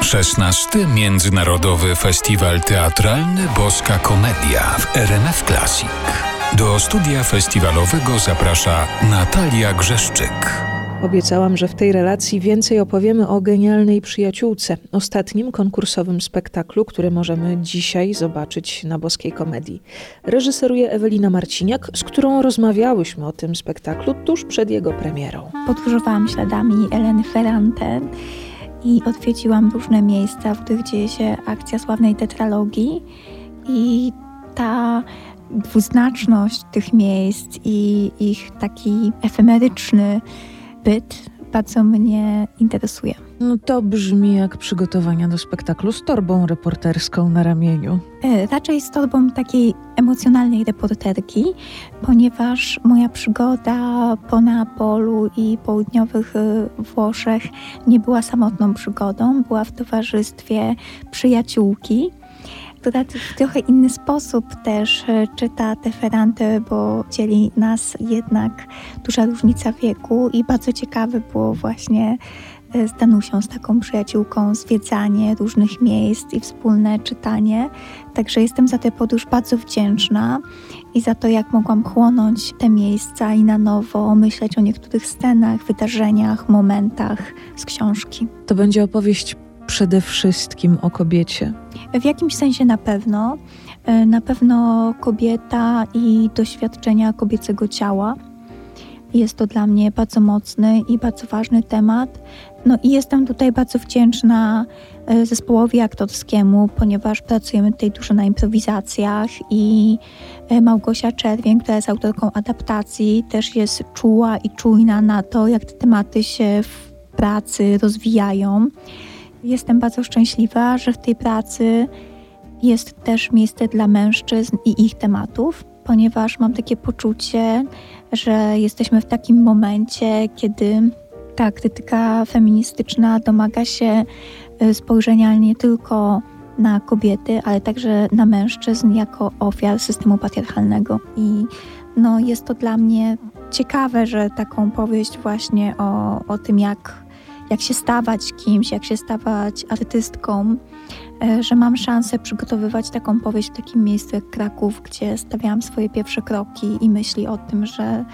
16. Międzynarodowy Festiwal Teatralny Boska Komedia w RMF Classic. Do studia festiwalowego zaprasza Natalia Grzeszczyk. Obiecałam, że w tej relacji więcej opowiemy o genialnej przyjaciółce, ostatnim konkursowym spektaklu, który możemy dzisiaj zobaczyć na boskiej komedii. Reżyseruje Ewelina Marciniak, z którą rozmawiałyśmy o tym spektaklu tuż przed jego premierą. Podróżowałam śladami Eleny Ferrante i odwiedziłam różne miejsca, w których dzieje się akcja sławnej tetralogii i ta dwuznaczność tych miejsc i ich taki efemeryczny byt bardzo mnie interesuje. No to brzmi jak przygotowania do spektaklu z torbą reporterską na ramieniu. E, raczej z torbą takiej emocjonalnej reporterki, ponieważ moja przygoda po Neapolu i południowych e, Włoszech nie była samotną przygodą, była w towarzystwie przyjaciółki. Która w trochę inny sposób też e, czyta te feranty, bo dzieli nas jednak duża różnica wieku i bardzo ciekawe było właśnie z Danusią, z taką przyjaciółką, zwiedzanie różnych miejsc i wspólne czytanie. Także jestem za tę podróż bardzo wdzięczna i za to, jak mogłam chłonąć te miejsca i na nowo myśleć o niektórych scenach, wydarzeniach, momentach z książki. To będzie opowieść przede wszystkim o kobiecie? W jakimś sensie na pewno. E, na pewno kobieta i doświadczenia kobiecego ciała. Jest to dla mnie bardzo mocny i bardzo ważny temat. No i jestem tutaj bardzo wdzięczna e, zespołowi aktorskiemu, ponieważ pracujemy tutaj dużo na improwizacjach i e, Małgosia Czerwień, która jest autorką adaptacji, też jest czuła i czujna na to, jak te tematy się w pracy rozwijają. Jestem bardzo szczęśliwa, że w tej pracy jest też miejsce dla mężczyzn i ich tematów, ponieważ mam takie poczucie, że jesteśmy w takim momencie, kiedy ta krytyka feministyczna domaga się e, spojrzenia nie tylko na kobiety, ale także na mężczyzn jako ofiar systemu patriarchalnego. I no, jest to dla mnie ciekawe, że taką powieść właśnie o, o tym, jak jak się stawać kimś, jak się stawać artystką, że mam szansę przygotowywać taką powieść w takim miejscu jak Kraków, gdzie stawiałam swoje pierwsze kroki i myśli o tym, że,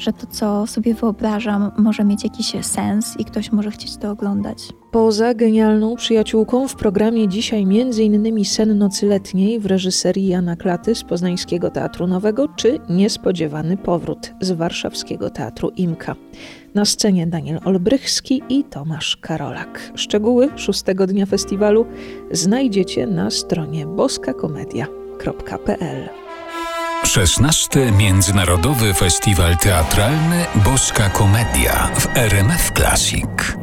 że to, co sobie wyobrażam, może mieć jakiś sens i ktoś może chcieć to oglądać. Poza genialną przyjaciółką w programie dzisiaj m.in. Sen nocy letniej w reżyserii Jana Klaty z Poznańskiego Teatru Nowego czy Niespodziewany powrót z warszawskiego Teatru Imka. Na scenie Daniel Olbrychski i Tomasz Karolak. Szczegóły szóstego dnia festiwalu znajdziecie na stronie boskakomedia.pl 16. Międzynarodowy Festiwal Teatralny Boska Komedia w RMF Classic.